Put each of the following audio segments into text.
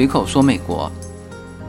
随口说美国。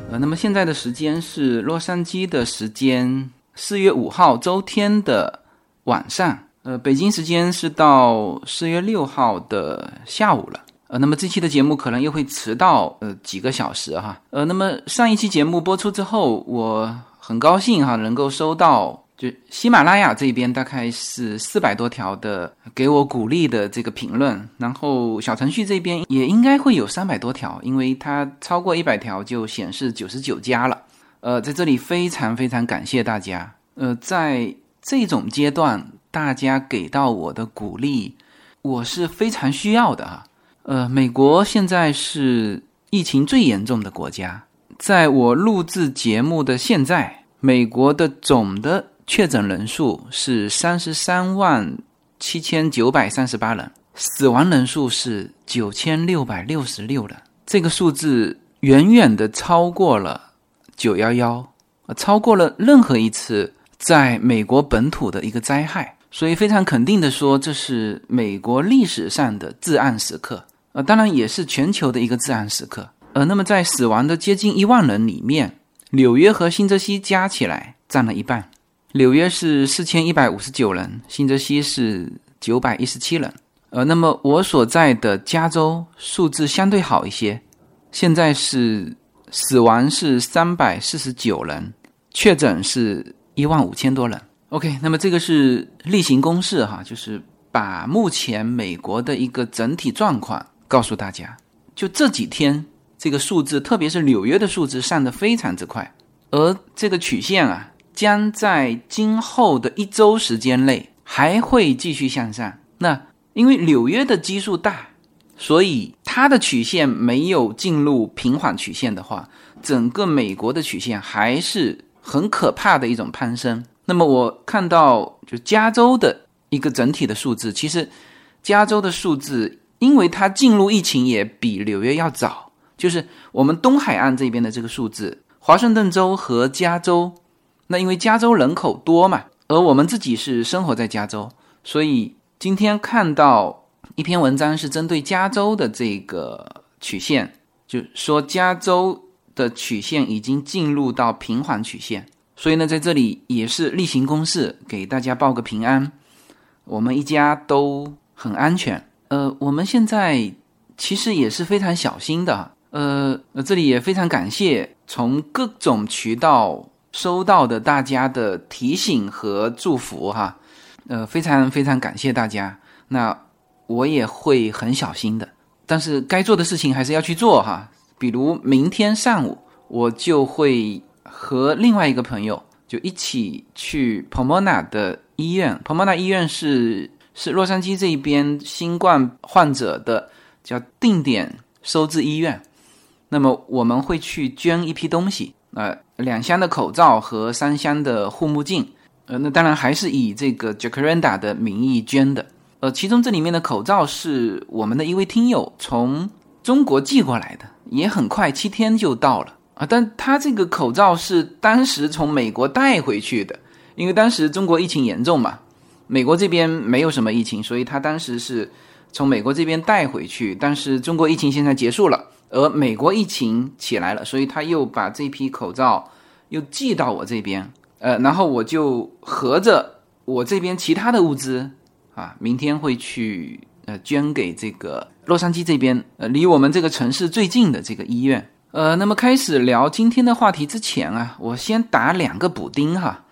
呃，那么现在的时间是洛杉矶的时间，四月五号周天的晚上。呃，北京时间是到四月六号的下午了。呃，那么这期的节目可能又会迟到呃几个小时哈。呃，那么上一期节目播出之后，我很高兴哈，能够收到就喜马拉雅这边大概是四百多条的给我鼓励的这个评论，然后小程序这边也应该会有三百多条，因为它超过一百条就显示九十九加了。呃，在这里非常非常感谢大家。呃，在这种阶段。大家给到我的鼓励，我是非常需要的啊。呃，美国现在是疫情最严重的国家，在我录制节目的现在，美国的总的确诊人数是三十三万七千九百三十八人，死亡人数是九千六百六十六人。这个数字远远的超过了九幺幺，超过了任何一次在美国本土的一个灾害。所以非常肯定的说，这是美国历史上的至暗时刻，呃，当然也是全球的一个至暗时刻。呃，那么在死亡的接近一万人里面，纽约和新泽西加起来占了一半。纽约是四千一百五十九人，新泽西是九百一十七人。呃，那么我所在的加州数字相对好一些，现在是死亡是三百四十九人，确诊是一万五千多人。OK，那么这个是例行公事哈，就是把目前美国的一个整体状况告诉大家。就这几天，这个数字，特别是纽约的数字上的非常之快，而这个曲线啊，将在今后的一周时间内还会继续向上。那因为纽约的基数大，所以它的曲线没有进入平缓曲线的话，整个美国的曲线还是很可怕的一种攀升。那么我看到，就加州的一个整体的数字，其实加州的数字，因为它进入疫情也比纽约要早，就是我们东海岸这边的这个数字，华盛顿州和加州，那因为加州人口多嘛，而我们自己是生活在加州，所以今天看到一篇文章是针对加州的这个曲线，就说加州的曲线已经进入到平缓曲线。所以呢，在这里也是例行公事，给大家报个平安。我们一家都很安全。呃，我们现在其实也是非常小心的。呃，这里也非常感谢从各种渠道收到的大家的提醒和祝福哈。呃，非常非常感谢大家。那我也会很小心的，但是该做的事情还是要去做哈。比如明天上午我就会。和另外一个朋友就一起去 Pomona 的医院，Pomona 医院是是洛杉矶这边新冠患者的叫定点收治医院。那么我们会去捐一批东西，呃，两箱的口罩和三箱的护目镜，呃，那当然还是以这个 Jacaranda 的名义捐的。呃，其中这里面的口罩是我们的一位听友从中国寄过来的，也很快七天就到了。啊，但他这个口罩是当时从美国带回去的，因为当时中国疫情严重嘛，美国这边没有什么疫情，所以他当时是从美国这边带回去。但是中国疫情现在结束了，而美国疫情起来了，所以他又把这批口罩又寄到我这边，呃，然后我就合着我这边其他的物资啊，明天会去呃捐给这个洛杉矶这边呃离我们这个城市最近的这个医院。呃，那么开始聊今天的话题之前啊，我先打两个补丁哈，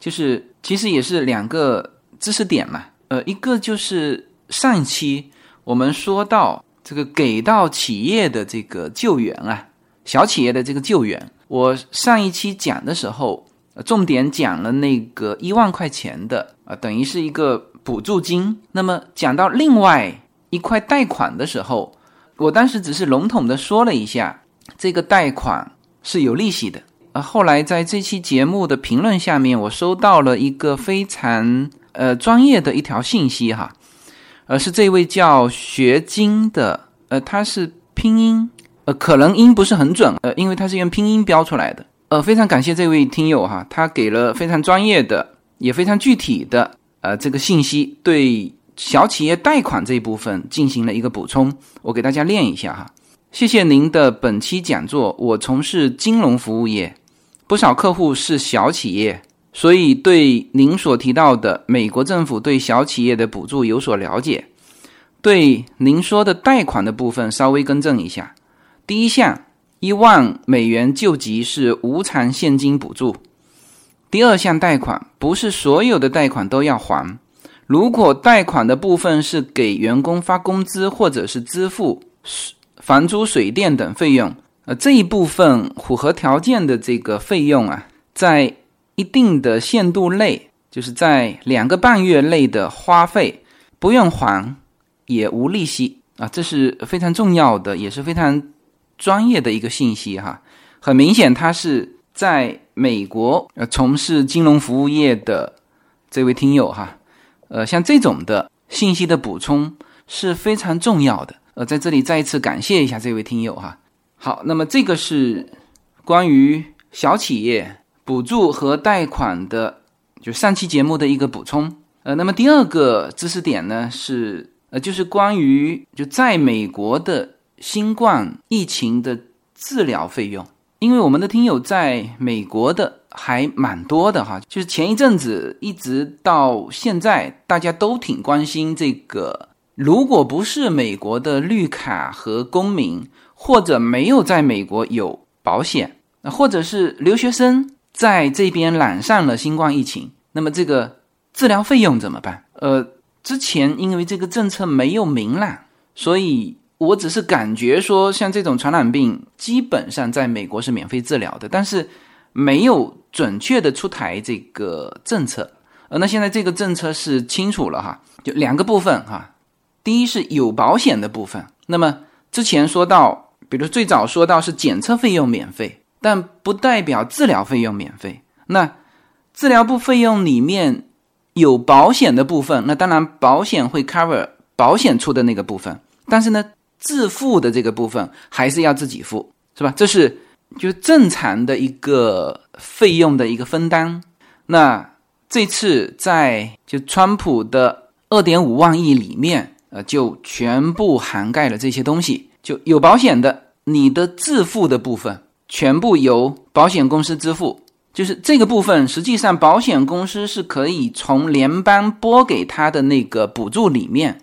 就是其实也是两个知识点嘛。呃，一个就是上一期我们说到这个给到企业的这个救援啊，小企业的这个救援，我上一期讲的时候，重点讲了那个一万块钱的啊，等于是一个补助金。那么讲到另外一块贷款的时候，我当时只是笼统的说了一下。这个贷款是有利息的啊。后来在这期节目的评论下面，我收到了一个非常呃专业的一条信息哈，而是这位叫学金的，呃他是拼音，呃可能音不是很准，呃因为他是用拼音标出来的，呃非常感谢这位听友哈，他给了非常专业的也非常具体的呃这个信息，对小企业贷款这一部分进行了一个补充，我给大家念一下哈。谢谢您的本期讲座。我从事金融服务业，不少客户是小企业，所以对您所提到的美国政府对小企业的补助有所了解。对您说的贷款的部分稍微更正一下。第一项，一万美元救急是无偿现金补助。第二项贷款不是所有的贷款都要还。如果贷款的部分是给员工发工资，或者是支付房租、水电等费用，呃，这一部分符合条件的这个费用啊，在一定的限度内，就是在两个半月内的花费不用还，也无利息啊，这是非常重要的，也是非常专业的一个信息哈。很明显，他是在美国呃从事金融服务业的这位听友哈。呃，像这种的信息的补充是非常重要的。呃，在这里再一次感谢一下这位听友哈。好，那么这个是关于小企业补助和贷款的，就上期节目的一个补充。呃，那么第二个知识点呢是，呃，就是关于就在美国的新冠疫情的治疗费用，因为我们的听友在美国的。还蛮多的哈，就是前一阵子一直到现在，大家都挺关心这个。如果不是美国的绿卡和公民，或者没有在美国有保险，那或者是留学生在这边染上了新冠疫情，那么这个治疗费用怎么办？呃，之前因为这个政策没有明朗，所以我只是感觉说，像这种传染病基本上在美国是免费治疗的，但是没有。准确的出台这个政策，呃，那现在这个政策是清楚了哈，就两个部分哈。第一是有保险的部分，那么之前说到，比如最早说到是检测费用免费，但不代表治疗费用免费。那治疗部费用里面有保险的部分，那当然保险会 cover 保险出的那个部分，但是呢，自付的这个部分还是要自己付，是吧？这是。就正常的一个费用的一个分担，那这次在就川普的二点五万亿里面，呃，就全部涵盖了这些东西。就有保险的，你的自付的部分全部由保险公司支付，就是这个部分，实际上保险公司是可以从联邦拨给他的那个补助里面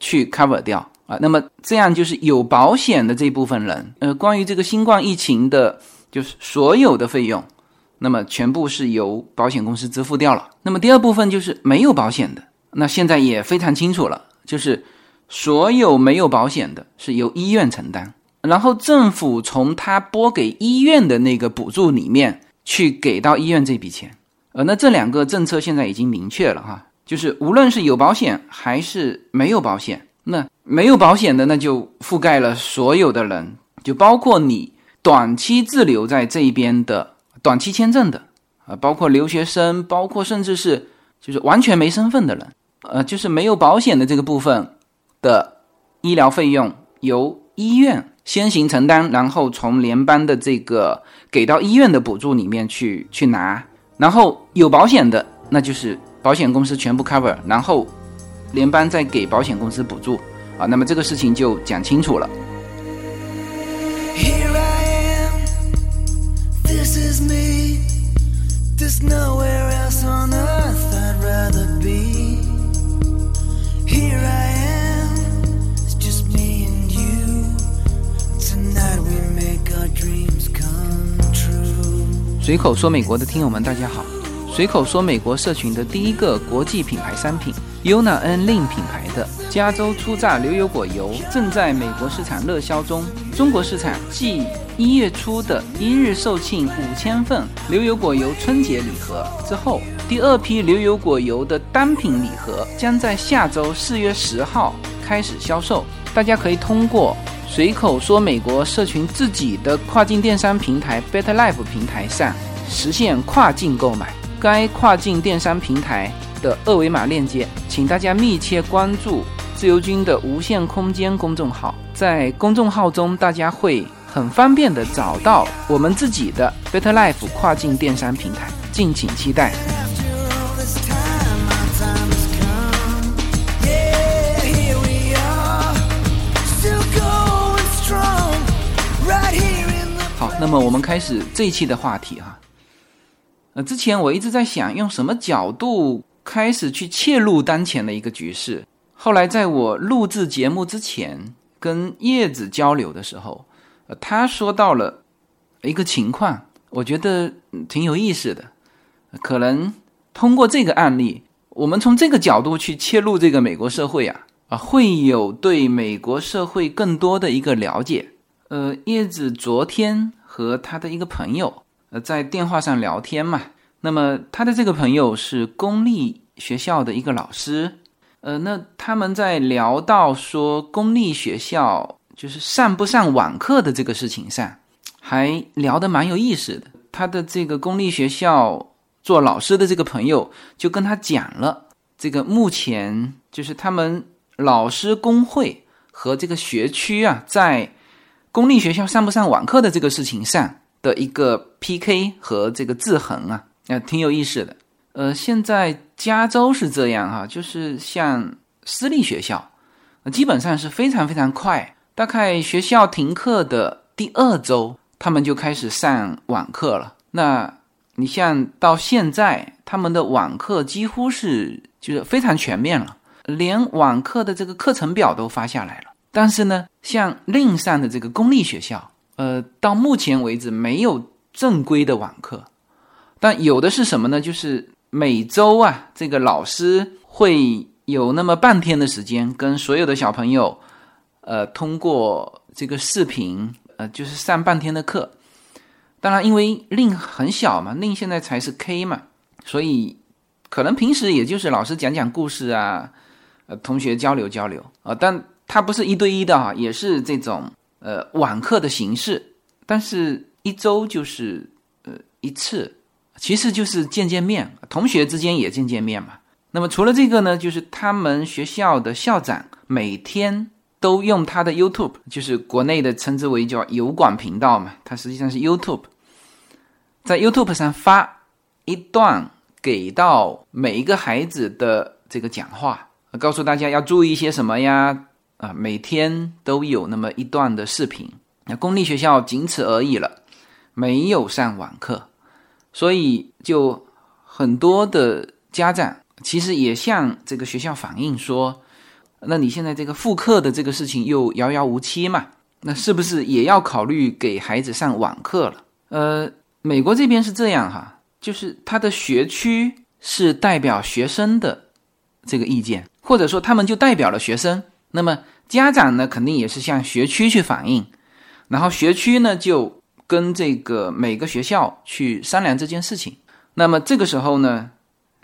去 cover 掉。啊，那么这样就是有保险的这部分人，呃，关于这个新冠疫情的，就是所有的费用，那么全部是由保险公司支付掉了。那么第二部分就是没有保险的，那现在也非常清楚了，就是所有没有保险的是由医院承担，然后政府从他拨给医院的那个补助里面去给到医院这笔钱。呃，那这两个政策现在已经明确了哈，就是无论是有保险还是没有保险。那没有保险的，那就覆盖了所有的人，就包括你短期滞留在这边的短期签证的啊，包括留学生，包括甚至是就是完全没身份的人，呃，就是没有保险的这个部分的医疗费用由医院先行承担，然后从联邦的这个给到医院的补助里面去去拿，然后有保险的，那就是保险公司全部 cover，然后。联邦再给保险公司补助啊，那么这个事情就讲清楚了。随口说美国的听友们，大家好。随口说美国社群的第一个国际品牌商品，Yuna N Lin 品牌的加州初榨牛油果油正在美国市场热销中。中国市场继一月初的一日售罄五千份牛油果油春节礼盒之后，第二批牛油果油的单品礼盒将在下周四月十号开始销售。大家可以通过随口说美国社群自己的跨境电商平台 Better Life 平台上实现跨境购买。该跨境电商平台的二维码链接，请大家密切关注自由军的无限空间公众号，在公众号中，大家会很方便的找到我们自己的 Better Life 跨境电商平台，敬请期待。那么我们开始这一期的话题哈。呃，之前我一直在想用什么角度开始去切入当前的一个局势。后来在我录制节目之前，跟叶子交流的时候，呃，他说到了一个情况，我觉得挺有意思的。可能通过这个案例，我们从这个角度去切入这个美国社会啊，啊，会有对美国社会更多的一个了解。呃，叶子昨天。和他的一个朋友，呃，在电话上聊天嘛。那么他的这个朋友是公立学校的一个老师，呃，那他们在聊到说公立学校就是上不上网课的这个事情上，还聊得蛮有意思的。他的这个公立学校做老师的这个朋友就跟他讲了，这个目前就是他们老师工会和这个学区啊，在。公立学校上不上网课的这个事情上的一个 PK 和这个制衡啊，呃，挺有意思的。呃，现在加州是这样哈，就是像私立学校，基本上是非常非常快，大概学校停课的第二周，他们就开始上网课了。那你像到现在，他们的网课几乎是就是非常全面了，连网课的这个课程表都发下来了。但是呢，像另上的这个公立学校，呃，到目前为止没有正规的网课，但有的是什么呢？就是每周啊，这个老师会有那么半天的时间，跟所有的小朋友，呃，通过这个视频，呃，就是上半天的课。当然，因为令很小嘛，令现在才是 K 嘛，所以可能平时也就是老师讲讲故事啊，呃，同学交流交流啊，但。它不是一对一的哈，也是这种呃网课的形式，但是一周就是呃一次，其实就是见见面，同学之间也见见面嘛。那么除了这个呢，就是他们学校的校长每天都用他的 YouTube，就是国内的称之为叫油管频道嘛，它实际上是 YouTube，在 YouTube 上发一段给到每一个孩子的这个讲话，告诉大家要注意一些什么呀。啊，每天都有那么一段的视频。那公立学校仅此而已了，没有上网课，所以就很多的家长其实也向这个学校反映说：，那你现在这个复课的这个事情又遥遥无期嘛？那是不是也要考虑给孩子上网课了？呃，美国这边是这样哈，就是他的学区是代表学生的这个意见，或者说他们就代表了学生。那么家长呢，肯定也是向学区去反映，然后学区呢就跟这个每个学校去商量这件事情。那么这个时候呢，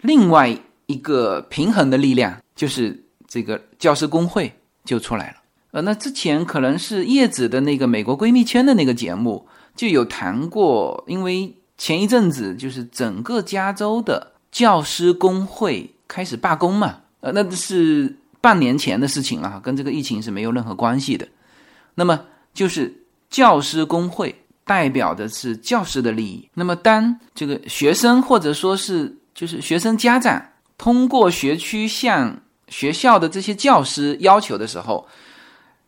另外一个平衡的力量就是这个教师工会就出来了。呃，那之前可能是叶子的那个美国闺蜜圈的那个节目就有谈过，因为前一阵子就是整个加州的教师工会开始罢工嘛，呃，那是。半年前的事情了，跟这个疫情是没有任何关系的。那么就是教师工会代表的是教师的利益。那么当这个学生或者说是就是学生家长通过学区向学校的这些教师要求的时候，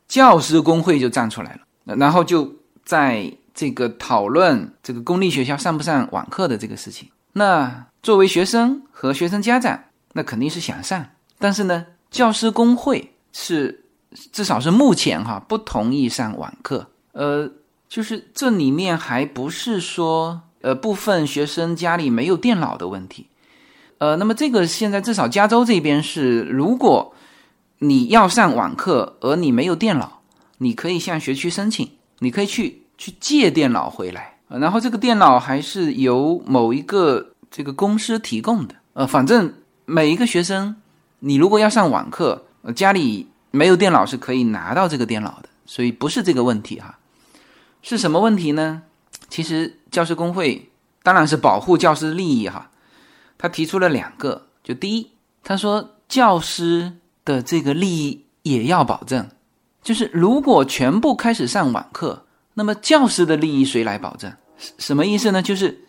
教师工会就站出来了，然后就在这个讨论这个公立学校上不上网课的这个事情。那作为学生和学生家长，那肯定是想上，但是呢？教师工会是至少是目前哈不同意上网课，呃，就是这里面还不是说呃部分学生家里没有电脑的问题，呃，那么这个现在至少加州这边是，如果你要上网课而你没有电脑，你可以向学区申请，你可以去去借电脑回来，然后这个电脑还是由某一个这个公司提供的，呃，反正每一个学生。你如果要上网课，家里没有电脑是可以拿到这个电脑的，所以不是这个问题哈。是什么问题呢？其实教师工会当然是保护教师利益哈。他提出了两个，就第一，他说教师的这个利益也要保证，就是如果全部开始上网课，那么教师的利益谁来保证？什么意思呢？就是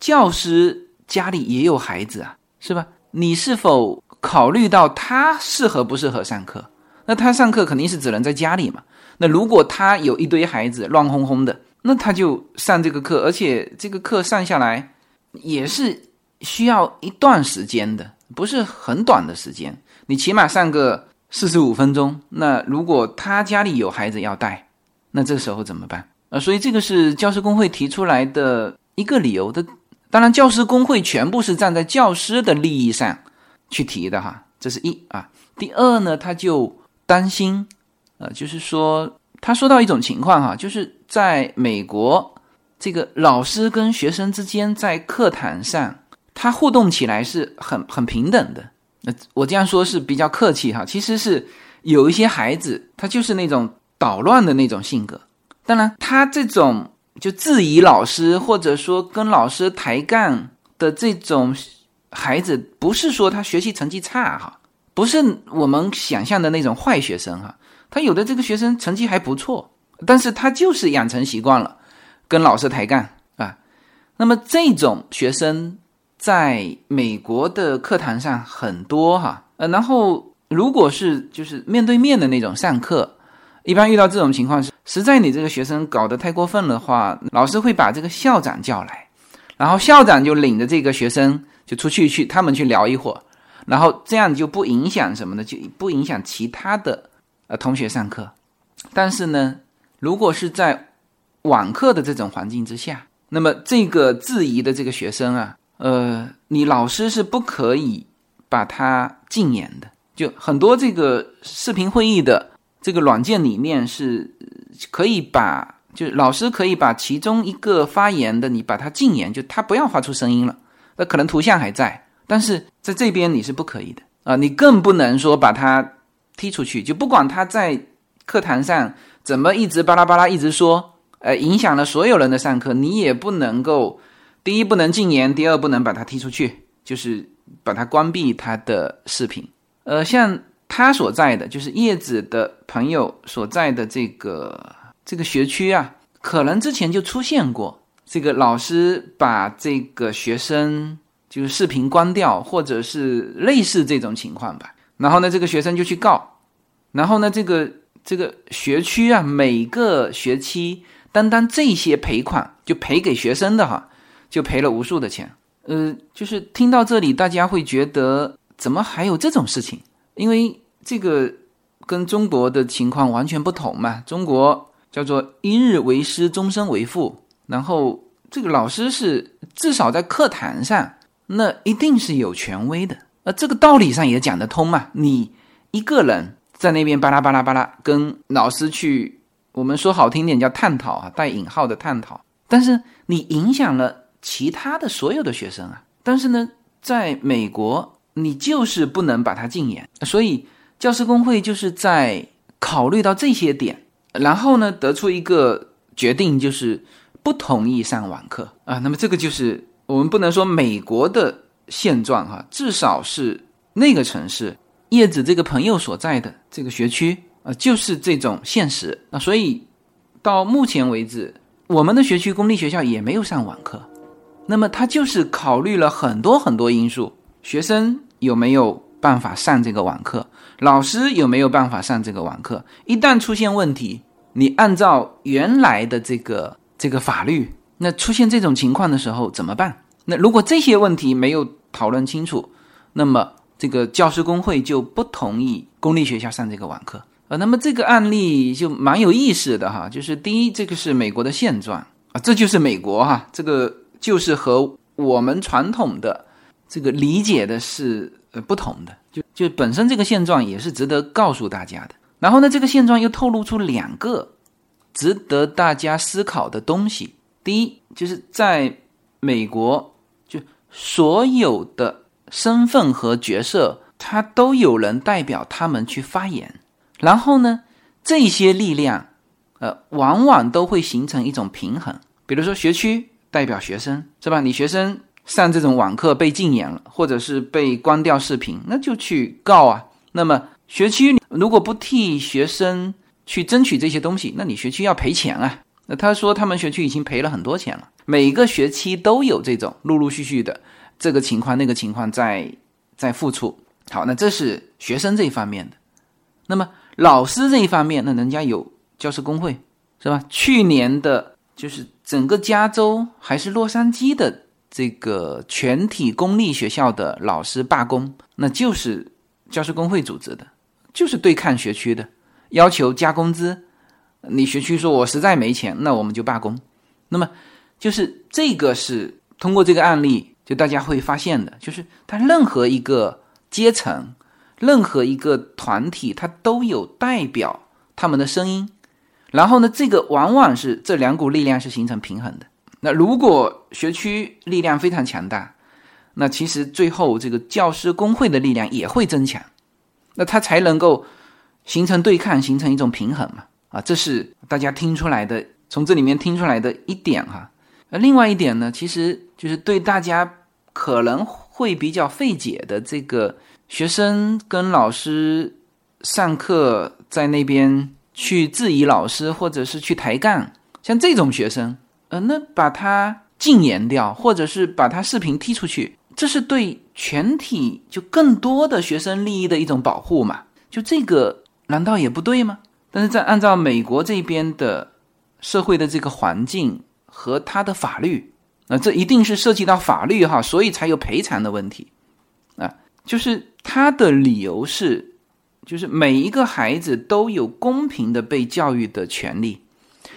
教师家里也有孩子啊，是吧？你是否？考虑到他适合不适合上课，那他上课肯定是只能在家里嘛。那如果他有一堆孩子乱哄哄的，那他就上这个课，而且这个课上下来也是需要一段时间的，不是很短的时间。你起码上个四十五分钟。那如果他家里有孩子要带，那这时候怎么办？呃，所以这个是教师工会提出来的一个理由的。当然，教师工会全部是站在教师的利益上去提的哈，这是一啊。第二呢，他就担心，呃，就是说他说到一种情况哈，就是在美国，这个老师跟学生之间在课堂上，他互动起来是很很平等的。那我这样说是比较客气哈，其实是有一些孩子他就是那种捣乱的那种性格。当然，他这种就质疑老师，或者说跟老师抬杠的这种孩子，不是说他学习成绩差哈，不是我们想象的那种坏学生哈。他有的这个学生成绩还不错，但是他就是养成习惯了跟老师抬杠啊。那么这种学生在美国的课堂上很多哈，呃，然后如果是就是面对面的那种上课。一般遇到这种情况是，实在你这个学生搞得太过分的话，老师会把这个校长叫来，然后校长就领着这个学生就出去去，他们去聊一会儿，然后这样就不影响什么的，就不影响其他的呃同学上课。但是呢，如果是在网课的这种环境之下，那么这个质疑的这个学生啊，呃，你老师是不可以把他禁言的，就很多这个视频会议的。这个软件里面是可以把，就是老师可以把其中一个发言的你把他禁言，就他不要发出声音了。那可能图像还在，但是在这边你是不可以的啊！你更不能说把他踢出去，就不管他在课堂上怎么一直巴拉巴拉一直说，呃，影响了所有人的上课，你也不能够第一不能禁言，第二不能把他踢出去，就是把他关闭他的视频。呃，像。他所在的就是叶子的朋友所在的这个这个学区啊，可能之前就出现过这个老师把这个学生就是视频关掉，或者是类似这种情况吧。然后呢，这个学生就去告，然后呢，这个这个学区啊，每个学期单单这些赔款就赔给学生的哈，就赔了无数的钱。呃，就是听到这里，大家会觉得怎么还有这种事情？因为这个跟中国的情况完全不同嘛，中国叫做一日为师，终身为父。然后这个老师是至少在课堂上，那一定是有权威的。那这个道理上也讲得通嘛。你一个人在那边巴拉巴拉巴拉跟老师去，我们说好听点叫探讨啊，带引号的探讨。但是你影响了其他的所有的学生啊。但是呢，在美国。你就是不能把它禁言，所以教师工会就是在考虑到这些点，然后呢得出一个决定，就是不同意上网课啊。那么这个就是我们不能说美国的现状哈，至少是那个城市叶子这个朋友所在的这个学区啊，就是这种现实啊。所以到目前为止，我们的学区公立学校也没有上网课，那么他就是考虑了很多很多因素，学生。有没有办法上这个网课？老师有没有办法上这个网课？一旦出现问题，你按照原来的这个这个法律，那出现这种情况的时候怎么办？那如果这些问题没有讨论清楚，那么这个教师工会就不同意公立学校上这个网课。呃，那么这个案例就蛮有意思的哈，就是第一，这个是美国的现状啊，这就是美国哈，这个就是和我们传统的。这个理解的是呃不同的，就就本身这个现状也是值得告诉大家的。然后呢，这个现状又透露出两个值得大家思考的东西。第一，就是在美国，就所有的身份和角色，他都有人代表他们去发言。然后呢，这些力量，呃，往往都会形成一种平衡。比如说，学区代表学生，是吧？你学生。上这种网课被禁言了，或者是被关掉视频，那就去告啊。那么学区如果不替学生去争取这些东西，那你学区要赔钱啊。那他说他们学区已经赔了很多钱了，每个学期都有这种陆陆续续的这个情况那个情况在在付出。好，那这是学生这一方面的。那么老师这一方面，那人家有教师工会是吧？去年的就是整个加州还是洛杉矶的这个全体公立学校的老师罢工，那就是教师工会组织的，就是对抗学区的，要求加工资。你学区说我实在没钱，那我们就罢工。那么就是这个是通过这个案例，就大家会发现的，就是他任何一个阶层。任何一个团体，它都有代表他们的声音，然后呢，这个往往是这两股力量是形成平衡的。那如果学区力量非常强大，那其实最后这个教师工会的力量也会增强，那它才能够形成对抗，形成一种平衡嘛？啊，这是大家听出来的，从这里面听出来的一点哈。那另外一点呢，其实就是对大家可能会比较费解的这个。学生跟老师上课，在那边去质疑老师，或者是去抬杠，像这种学生，呃，那把他禁言掉，或者是把他视频踢出去，这是对全体就更多的学生利益的一种保护嘛？就这个难道也不对吗？但是在按照美国这边的社会的这个环境和他的法律，那这一定是涉及到法律哈，所以才有赔偿的问题啊，就是。他的理由是，就是每一个孩子都有公平的被教育的权利，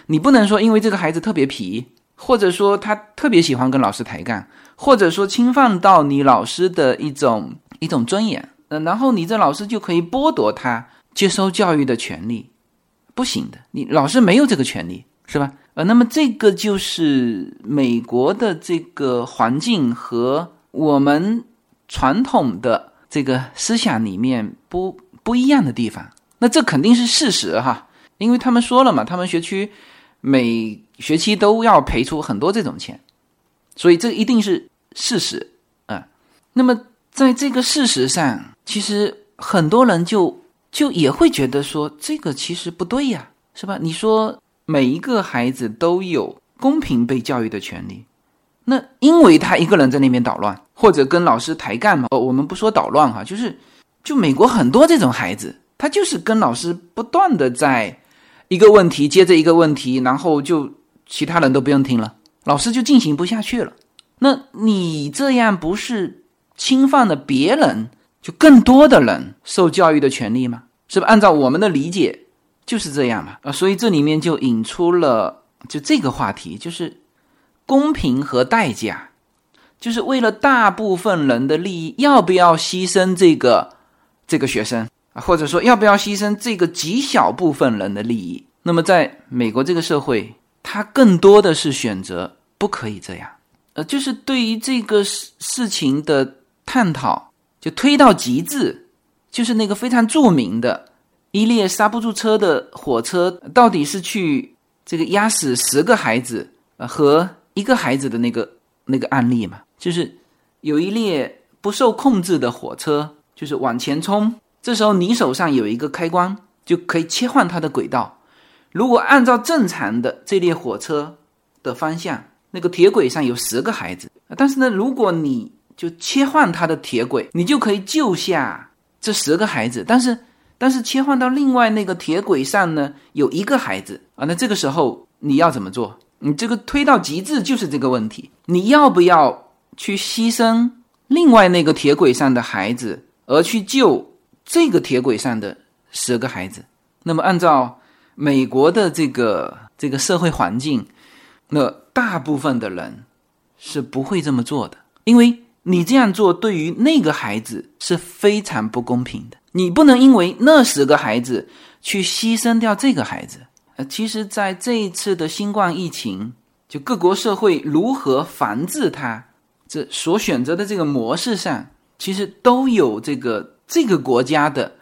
你不能说因为这个孩子特别皮，或者说他特别喜欢跟老师抬杠，或者说侵犯到你老师的一种一种尊严，呃，然后你这老师就可以剥夺他接收教育的权利，不行的，你老师没有这个权利，是吧？呃，那么这个就是美国的这个环境和我们传统的。这个思想里面不不一样的地方，那这肯定是事实哈，因为他们说了嘛，他们学区每学期都要赔出很多这种钱，所以这一定是事实啊。那么在这个事实上，其实很多人就就也会觉得说，这个其实不对呀，是吧？你说每一个孩子都有公平被教育的权利。那因为他一个人在那边捣乱，或者跟老师抬杠嘛。哦，我们不说捣乱哈，就是就美国很多这种孩子，他就是跟老师不断的在一个问题接着一个问题，然后就其他人都不用听了，老师就进行不下去了。那你这样不是侵犯了别人，就更多的人受教育的权利吗？是不？按照我们的理解就是这样嘛。啊，所以这里面就引出了就这个话题，就是。公平和代价，就是为了大部分人的利益，要不要牺牲这个这个学生啊？或者说，要不要牺牲这个极小部分人的利益？那么，在美国这个社会，他更多的是选择不可以这样。呃，就是对于这个事事情的探讨，就推到极致，就是那个非常著名的一列刹不住车的火车，到底是去这个压死十个孩子呃和。一个孩子的那个那个案例嘛，就是有一列不受控制的火车，就是往前冲。这时候你手上有一个开关，就可以切换它的轨道。如果按照正常的这列火车的方向，那个铁轨上有十个孩子，但是呢，如果你就切换它的铁轨，你就可以救下这十个孩子。但是，但是切换到另外那个铁轨上呢，有一个孩子啊，那这个时候你要怎么做？你这个推到极致就是这个问题，你要不要去牺牲另外那个铁轨上的孩子，而去救这个铁轨上的十个孩子？那么按照美国的这个这个社会环境，那大部分的人是不会这么做的，因为你这样做对于那个孩子是非常不公平的。你不能因为那十个孩子去牺牲掉这个孩子。呃其实，在这一次的新冠疫情，就各国社会如何防治它，这所选择的这个模式上，其实都有这个这个国家的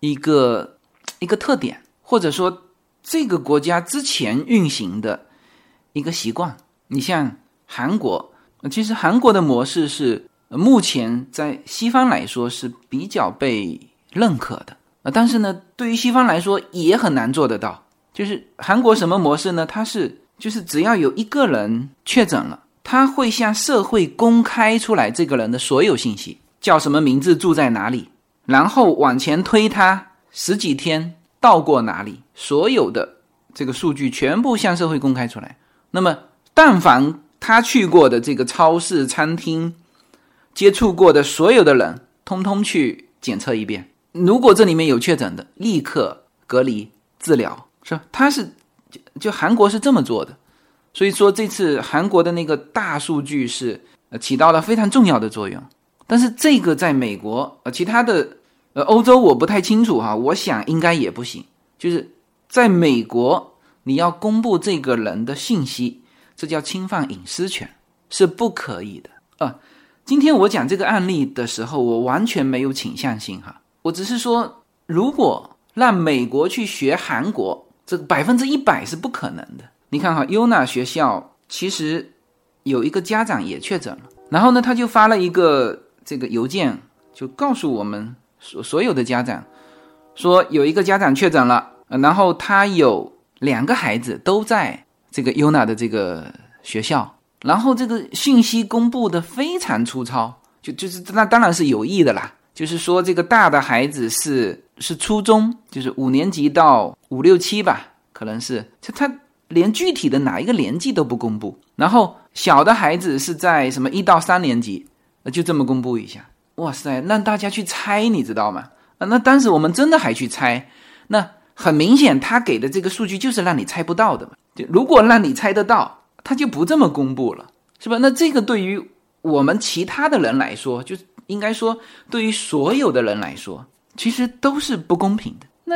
一个一个特点，或者说这个国家之前运行的一个习惯。你像韩国，其实韩国的模式是目前在西方来说是比较被认可的啊，但是呢，对于西方来说也很难做得到。就是韩国什么模式呢？它是就是只要有一个人确诊了，他会向社会公开出来这个人的所有信息，叫什么名字，住在哪里，然后往前推他十几天到过哪里，所有的这个数据全部向社会公开出来。那么但凡他去过的这个超市、餐厅，接触过的所有的人，通通去检测一遍。如果这里面有确诊的，立刻隔离治疗，是吧？他是就就韩国是这么做的，所以说这次韩国的那个大数据是起到了非常重要的作用。但是这个在美国呃其他的呃欧洲我不太清楚哈，我想应该也不行。就是在美国你要公布这个人的信息，这叫侵犯隐私权，是不可以的啊。今天我讲这个案例的时候，我完全没有倾向性哈。我只是说，如果让美国去学韩国，这百分之一百是不可能的。你看哈，UNA 学校其实有一个家长也确诊了，然后呢，他就发了一个这个邮件，就告诉我们所所有的家长，说有一个家长确诊了，然后他有两个孩子都在这个 UNA 的这个学校，然后这个信息公布的非常粗糙，就就是那当然是有意的啦。就是说，这个大的孩子是是初中，就是五年级到五六七吧，可能是，就他连具体的哪一个年纪都不公布。然后小的孩子是在什么一到三年级，就这么公布一下。哇塞，让大家去猜，你知道吗？那当时我们真的还去猜，那很明显他给的这个数据就是让你猜不到的嘛。就如果让你猜得到，他就不这么公布了，是吧？那这个对于我们其他的人来说，就。应该说，对于所有的人来说，其实都是不公平的。那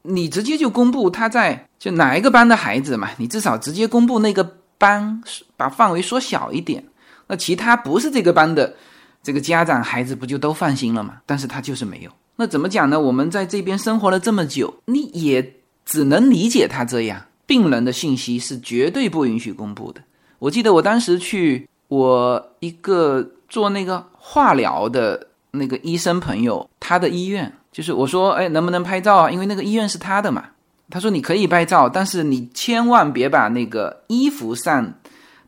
你直接就公布他在就哪一个班的孩子嘛？你至少直接公布那个班，把范围缩小一点。那其他不是这个班的这个家长孩子不就都放心了吗？但是他就是没有。那怎么讲呢？我们在这边生活了这么久，你也只能理解他这样。病人的信息是绝对不允许公布的。我记得我当时去我一个。做那个化疗的那个医生朋友，他的医院就是我说，哎，能不能拍照啊？因为那个医院是他的嘛。他说你可以拍照，但是你千万别把那个衣服上，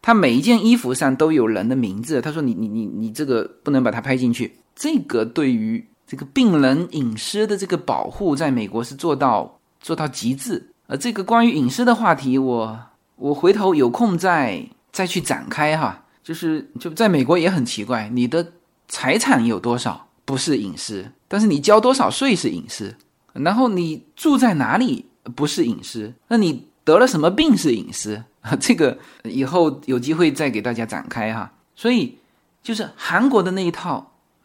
他每一件衣服上都有人的名字。他说你你你你这个不能把它拍进去。这个对于这个病人隐私的这个保护，在美国是做到做到极致。呃，这个关于隐私的话题，我我回头有空再再去展开哈。就是就在美国也很奇怪，你的财产有多少不是隐私，但是你交多少税是隐私，然后你住在哪里不是隐私，那你得了什么病是隐私？这个以后有机会再给大家展开哈。所以就是韩国的那一套，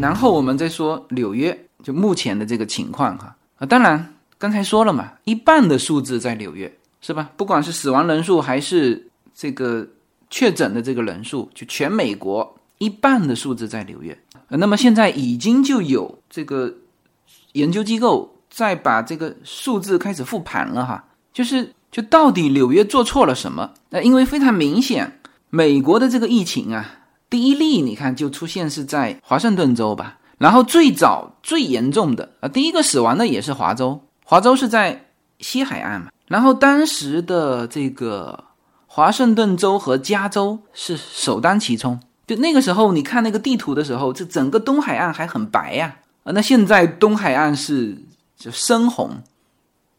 然后我们再说纽约，就目前的这个情况哈啊，当然刚才说了嘛，一半的数字在纽约是吧？不管是死亡人数还是这个确诊的这个人数，就全美国一半的数字在纽约。那么现在已经就有这个研究机构在把这个数字开始复盘了哈，就是就到底纽约做错了什么？那因为非常明显，美国的这个疫情啊。第一例，你看就出现是在华盛顿州吧，然后最早最严重的啊，第一个死亡的也是华州，华州是在西海岸嘛，然后当时的这个华盛顿州和加州是首当其冲，就那个时候你看那个地图的时候，这整个东海岸还很白呀，啊，那现在东海岸是就深红，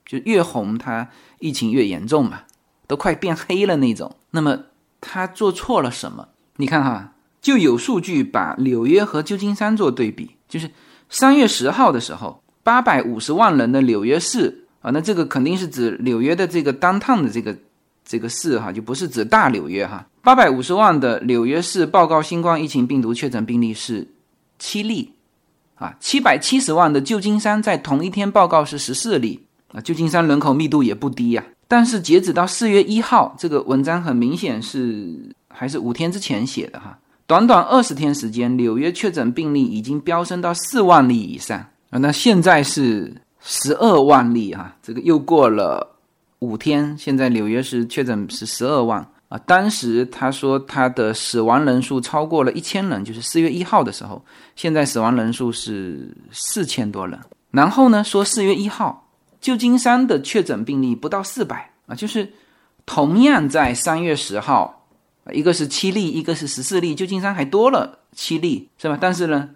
就越红它疫情越严重嘛。都快变黑了那种。那么他做错了什么？你看哈，就有数据把纽约和旧金山做对比，就是三月十号的时候，八百五十万人的纽约市啊，那这个肯定是指纽约的这个 downtown 的这个这个市哈，就不是指大纽约哈。八百五十万的纽约市报告新冠疫情病毒确诊病例是七例。啊，七百七十万的旧金山在同一天报告是十四例啊，旧金山人口密度也不低呀。但是截止到四月一号，这个文章很明显是还是五天之前写的哈。短短二十天时间，纽约确诊病例已经飙升到四万例以上啊。那现在是十二万例哈，这个又过了五天，现在纽约是确诊是十二万。啊，当时他说他的死亡人数超过了一千人，就是四月一号的时候，现在死亡人数是四千多人。然后呢，说四月一号旧金山的确诊病例不到四百啊，就是同样在三月十号，一个是七例，一个是十四例，旧金山还多了七例，是吧？但是呢，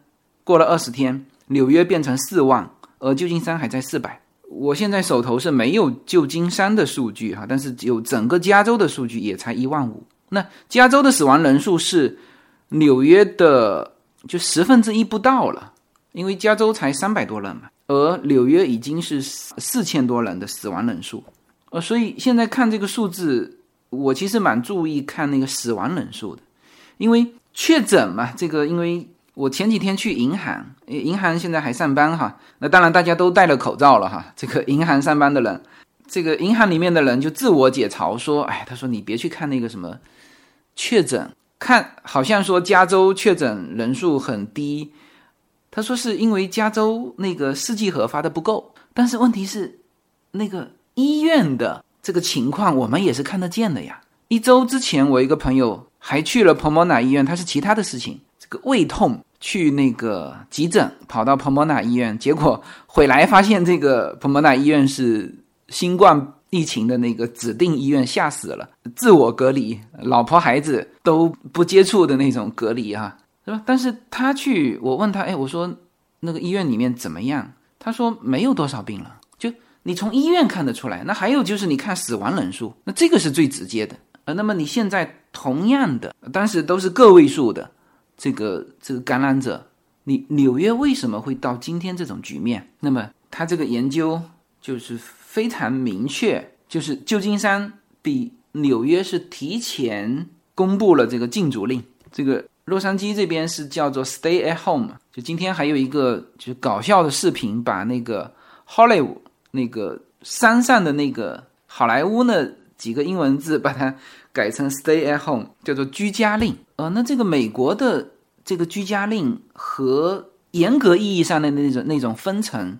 过了二十天，纽约变成四万，而旧金山还在四百。我现在手头是没有旧金山的数据哈，但是有整个加州的数据也才一万五。那加州的死亡人数是纽约的就十分之一不到了，因为加州才三百多人嘛，而纽约已经是四千多人的死亡人数。呃，所以现在看这个数字，我其实蛮注意看那个死亡人数的，因为确诊嘛，这个因为。我前几天去银行，银行现在还上班哈。那当然大家都戴了口罩了哈。这个银行上班的人，这个银行里面的人就自我解嘲说：“哎，他说你别去看那个什么确诊，看好像说加州确诊人数很低。他说是因为加州那个试剂盒发的不够。但是问题是，那个医院的这个情况我们也是看得见的呀。一周之前，我一个朋友还去了彭博纳医院，他是其他的事情。”这个胃痛去那个急诊，跑到彭博纳医院，结果回来发现这个彭博纳医院是新冠疫情的那个指定医院，吓死了，自我隔离，老婆孩子都不接触的那种隔离哈，是吧？但是他去，我问他，哎，我说那个医院里面怎么样？他说没有多少病了，你从医院看得出来。那还有就是你看死亡人数，那这个是最直接的。呃，那么你现在同样的，当时都是个位数的。这个这个感染者，你纽约为什么会到今天这种局面？那么他这个研究就是非常明确，就是旧金山比纽约是提前公布了这个禁足令。这个洛杉矶这边是叫做 Stay at Home。就今天还有一个就是搞笑的视频，把那个 Hollywood 那个山上的那个好莱坞那几个英文字把它改成 Stay at Home，叫做居家令。呃，那这个美国的这个居家令和严格意义上的那种那种分层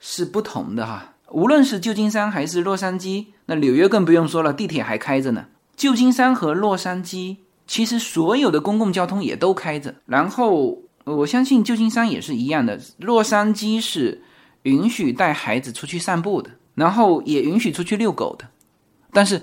是不同的哈。无论是旧金山还是洛杉矶，那纽约更不用说了，地铁还开着呢。旧金山和洛杉矶其实所有的公共交通也都开着。然后我相信旧金山也是一样的，洛杉矶是允许带孩子出去散步的，然后也允许出去遛狗的，但是。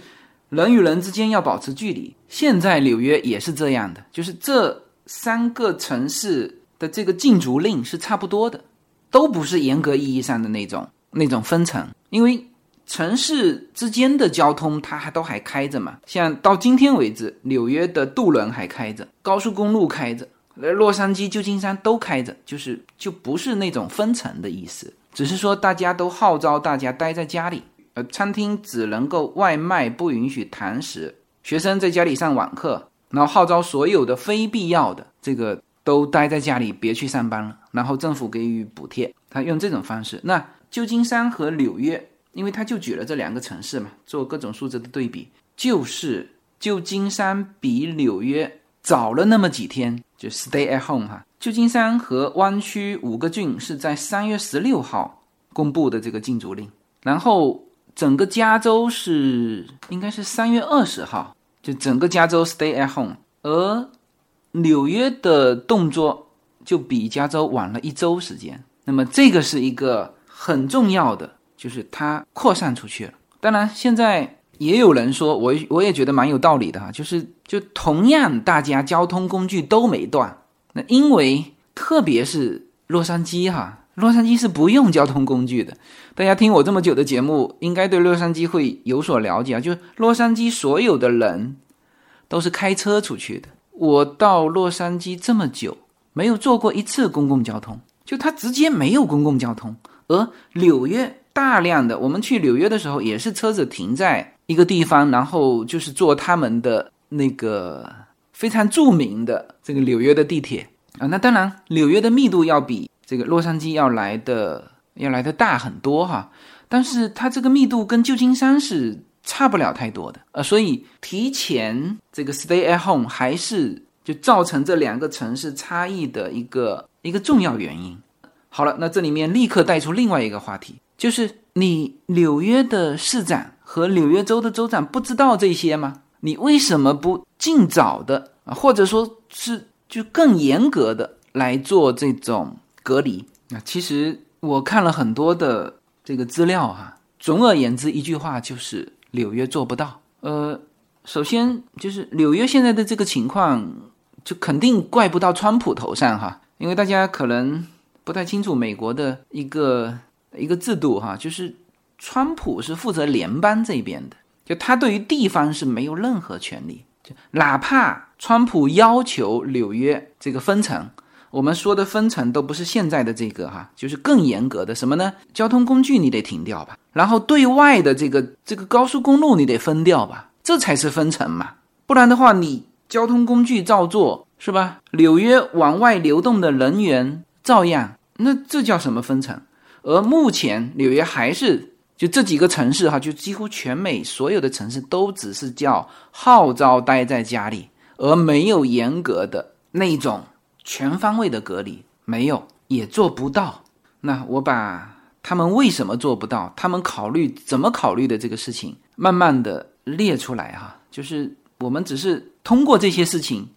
人与人之间要保持距离。现在纽约也是这样的，就是这三个城市的这个禁足令是差不多的，都不是严格意义上的那种那种分层。因为城市之间的交通它还都还开着嘛，像到今天为止，纽约的渡轮还开着，高速公路开着，洛杉矶、旧金山都开着，就是就不是那种分层的意思，只是说大家都号召大家待在家里。呃，餐厅只能够外卖，不允许堂食。学生在家里上网课，然后号召所有的非必要的这个都待在家里，别去上班了。然后政府给予补贴，他用这种方式。那旧金山和纽约，因为他就举了这两个城市嘛，做各种数字的对比，就是旧金山比纽约早了那么几天，就 stay at home 哈。旧金山和湾区五个郡是在三月十六号公布的这个禁足令，然后。整个加州是应该是三月二十号，就整个加州 stay at home，而纽约的动作就比加州晚了一周时间。那么这个是一个很重要的，就是它扩散出去了。当然，现在也有人说，我我也觉得蛮有道理的哈，就是就同样大家交通工具都没断，因为特别是洛杉矶哈。洛杉矶是不用交通工具的。大家听我这么久的节目，应该对洛杉矶会有所了解啊。就是洛杉矶所有的人都是开车出去的。我到洛杉矶这么久，没有坐过一次公共交通，就它直接没有公共交通。而纽约大量的，我们去纽约的时候，也是车子停在一个地方，然后就是坐他们的那个非常著名的这个纽约的地铁啊。那当然，纽约的密度要比这个洛杉矶要来的要来的大很多哈，但是它这个密度跟旧金山是。差不了太多的，呃，所以提前这个 stay at home 还是就造成这两个城市差异的一个一个重要原因。好了，那这里面立刻带出另外一个话题，就是你纽约的市长和纽约州的州长不知道这些吗？你为什么不尽早的啊，或者说是就更严格的来做这种隔离？那其实我看了很多的这个资料哈，总而言之一句话就是。纽约做不到。呃，首先就是纽约现在的这个情况，就肯定怪不到川普头上哈，因为大家可能不太清楚美国的一个一个制度哈，就是川普是负责联邦这边的，就他对于地方是没有任何权利，哪怕川普要求纽约这个分层。我们说的分层都不是现在的这个哈，就是更严格的什么呢？交通工具你得停掉吧，然后对外的这个这个高速公路你得分掉吧，这才是分层嘛。不然的话，你交通工具照做是吧？纽约往外流动的人员照样，那这叫什么分层？而目前纽约还是就这几个城市哈，就几乎全美所有的城市都只是叫号召待在家里，而没有严格的那种。全方位的隔离没有，也做不到。那我把他们为什么做不到，他们考虑怎么考虑的这个事情，慢慢的列出来哈。就是我们只是通过这些事情，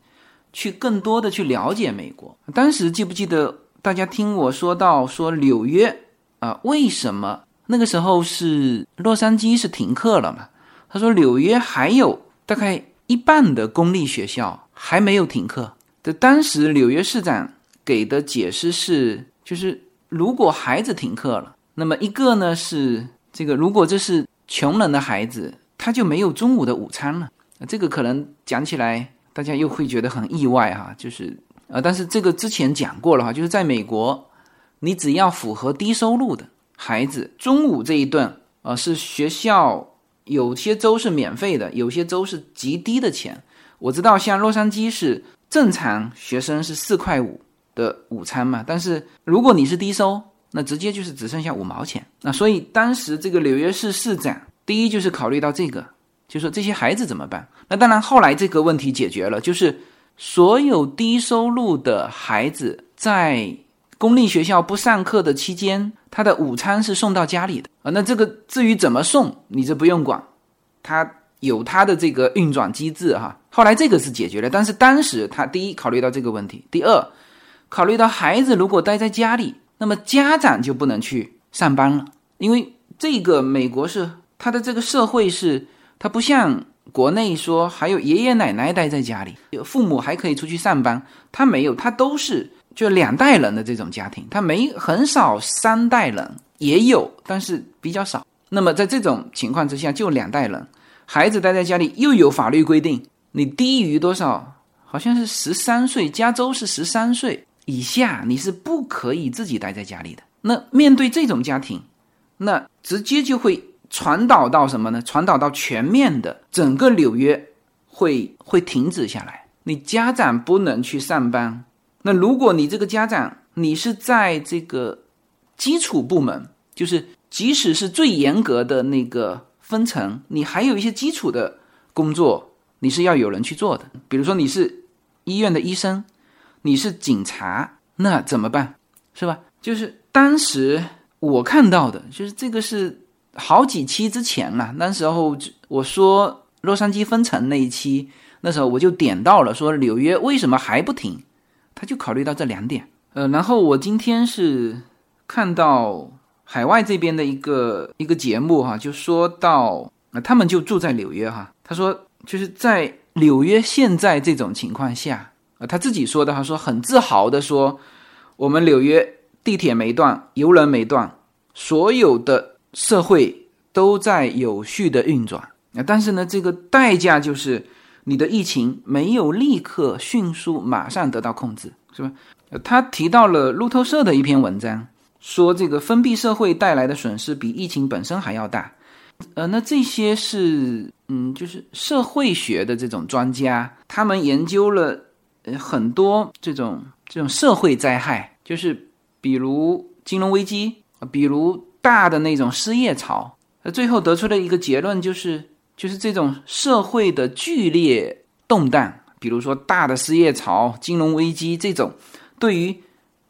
去更多的去了解美国。当时记不记得大家听我说到说纽约啊，为什么那个时候是洛杉矶是停课了嘛？他说纽约还有大概一半的公立学校还没有停课。的当时纽约市长给的解释是，就是如果孩子停课了，那么一个呢是这个，如果这是穷人的孩子，他就没有中午的午餐了。这个可能讲起来大家又会觉得很意外哈，就是呃，但是这个之前讲过了哈，就是在美国，你只要符合低收入的孩子，中午这一顿啊是学校有些州是免费的，有些州是极低的钱。我知道像洛杉矶是。正常学生是四块五的午餐嘛，但是如果你是低收，那直接就是只剩下五毛钱。那所以当时这个纽约市市长第一就是考虑到这个，就说这些孩子怎么办？那当然后来这个问题解决了，就是所有低收入的孩子在公立学校不上课的期间，他的午餐是送到家里的啊。那这个至于怎么送，你这不用管，他。有它的这个运转机制哈，后来这个是解决了，但是当时他第一考虑到这个问题，第二考虑到孩子如果待在家里，那么家长就不能去上班了，因为这个美国是他的这个社会是，他不像国内说还有爷爷奶奶待在家里，有父母还可以出去上班，他没有，他都是就两代人的这种家庭，他没很少三代人也有，但是比较少。那么在这种情况之下，就两代人。孩子待在家里，又有法律规定，你低于多少？好像是十三岁，加州是十三岁以下，你是不可以自己待在家里的。那面对这种家庭，那直接就会传导到什么呢？传导到全面的整个纽约会会停止下来。你家长不能去上班。那如果你这个家长，你是在这个基础部门，就是即使是最严格的那个。分层，你还有一些基础的工作，你是要有人去做的。比如说你是医院的医生，你是警察，那怎么办？是吧？就是当时我看到的，就是这个是好几期之前了。那时候我说洛杉矶分层那一期，那时候我就点到了说纽约为什么还不停，他就考虑到这两点。呃，然后我今天是看到。海外这边的一个一个节目哈，就说到啊，他们就住在纽约哈。他说就是在纽约现在这种情况下啊，他自己说的，他说很自豪的说，我们纽约地铁没断，游轮没断，所有的社会都在有序的运转。啊，但是呢，这个代价就是你的疫情没有立刻、迅速、马上得到控制，是吧？他提到了路透社的一篇文章，说这个封闭社会带来的损失比疫情本身还要大。呃，那这些是，嗯，就是社会学的这种专家，他们研究了呃很多这种这种社会灾害，就是比如金融危机，比如大的那种失业潮，呃，最后得出的一个结论就是，就是这种社会的剧烈动荡，比如说大的失业潮、金融危机这种。对于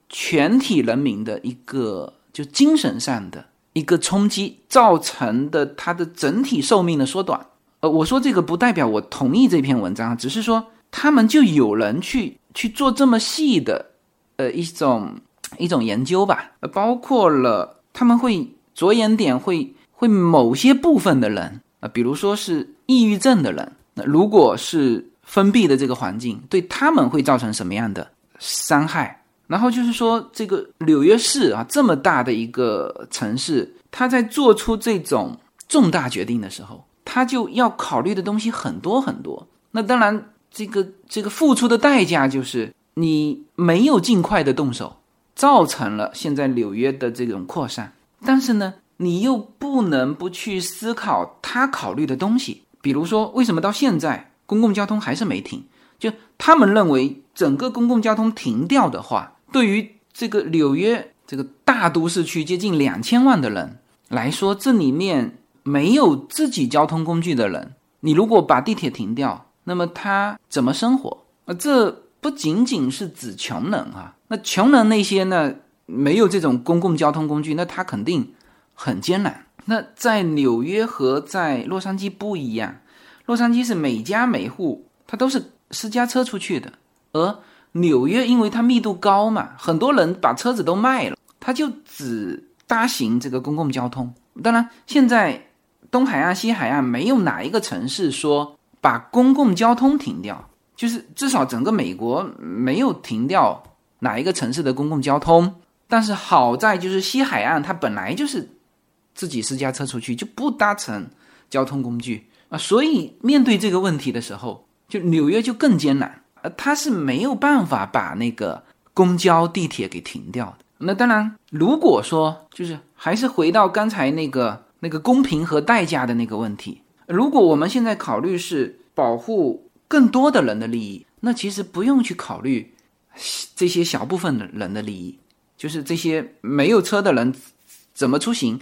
全体人民的一个就精神上的一个冲击造成的，它的整体寿命的缩短。呃，我说这个不代表我同意这篇文章，只是说他们就有人去去做这么细的呃一种一种研究吧。呃，包括了他们会着眼点会会某些部分的人啊，比如说是抑郁症的人，那如果是封闭的这个环境，对他们会造成什么样的？伤害，然后就是说，这个纽约市啊，这么大的一个城市，他在做出这种重大决定的时候，他就要考虑的东西很多很多。那当然，这个这个付出的代价就是你没有尽快的动手，造成了现在纽约的这种扩散。但是呢，你又不能不去思考他考虑的东西，比如说，为什么到现在公共交通还是没停？就他们认为，整个公共交通停掉的话，对于这个纽约这个大都市区接近两千万的人来说，这里面没有自己交通工具的人，你如果把地铁停掉，那么他怎么生活？啊，这不仅仅是指穷人啊，那穷人那些呢，没有这种公共交通工具，那他肯定很艰难。那在纽约和在洛杉矶不一样，洛杉矶是每家每户他都是。私家车出去的，而纽约因为它密度高嘛，很多人把车子都卖了，他就只搭行这个公共交通。当然，现在东海岸、西海岸没有哪一个城市说把公共交通停掉，就是至少整个美国没有停掉哪一个城市的公共交通。但是好在就是西海岸它本来就是自己私家车出去就不搭乘交通工具啊，所以面对这个问题的时候。就纽约就更艰难，呃，他是没有办法把那个公交、地铁给停掉的。那当然，如果说就是还是回到刚才那个那个公平和代价的那个问题，如果我们现在考虑是保护更多的人的利益，那其实不用去考虑这些小部分的人的利益，就是这些没有车的人怎么出行，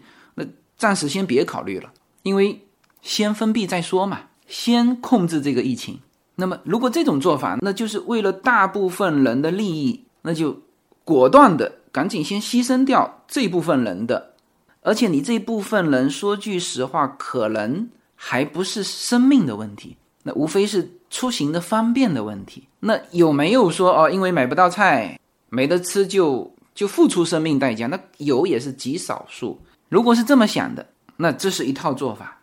暂时先别考虑了，因为先封闭再说嘛，先控制这个疫情。那么，如果这种做法，那就是为了大部分人的利益，那就果断的赶紧先牺牲掉这部分人的，而且你这部分人说句实话，可能还不是生命的问题，那无非是出行的方便的问题。那有没有说哦，因为买不到菜，没得吃就就付出生命代价？那有也是极少数。如果是这么想的，那这是一套做法。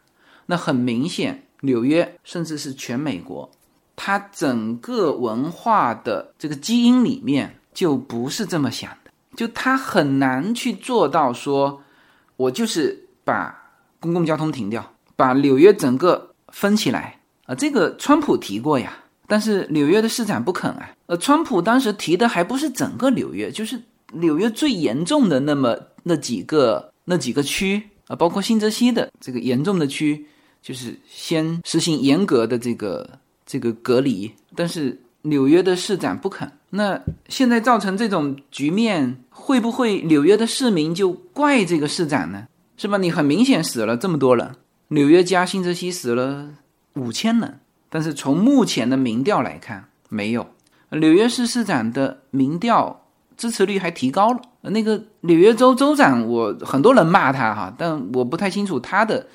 那很明显，纽约甚至是全美国。它整个文化的这个基因里面就不是这么想的，就他很难去做到说，我就是把公共交通停掉，把纽约整个封起来啊。这个川普提过呀，但是纽约的市长不肯啊。呃，川普当时提的还不是整个纽约，就是纽约最严重的那么那几个那几个区啊，包括新泽西的这个严重的区，就是先实行严格的这个。这个隔离，但是纽约的市长不肯。那现在造成这种局面，会不会纽约的市民就怪这个市长呢？是吧？你很明显死了这么多人，纽约加新泽西死了五千人，但是从目前的民调来看，没有。纽约市市长的民调支持率还提高了。那个纽约州州长，我很多人骂他哈，但我不太清楚他的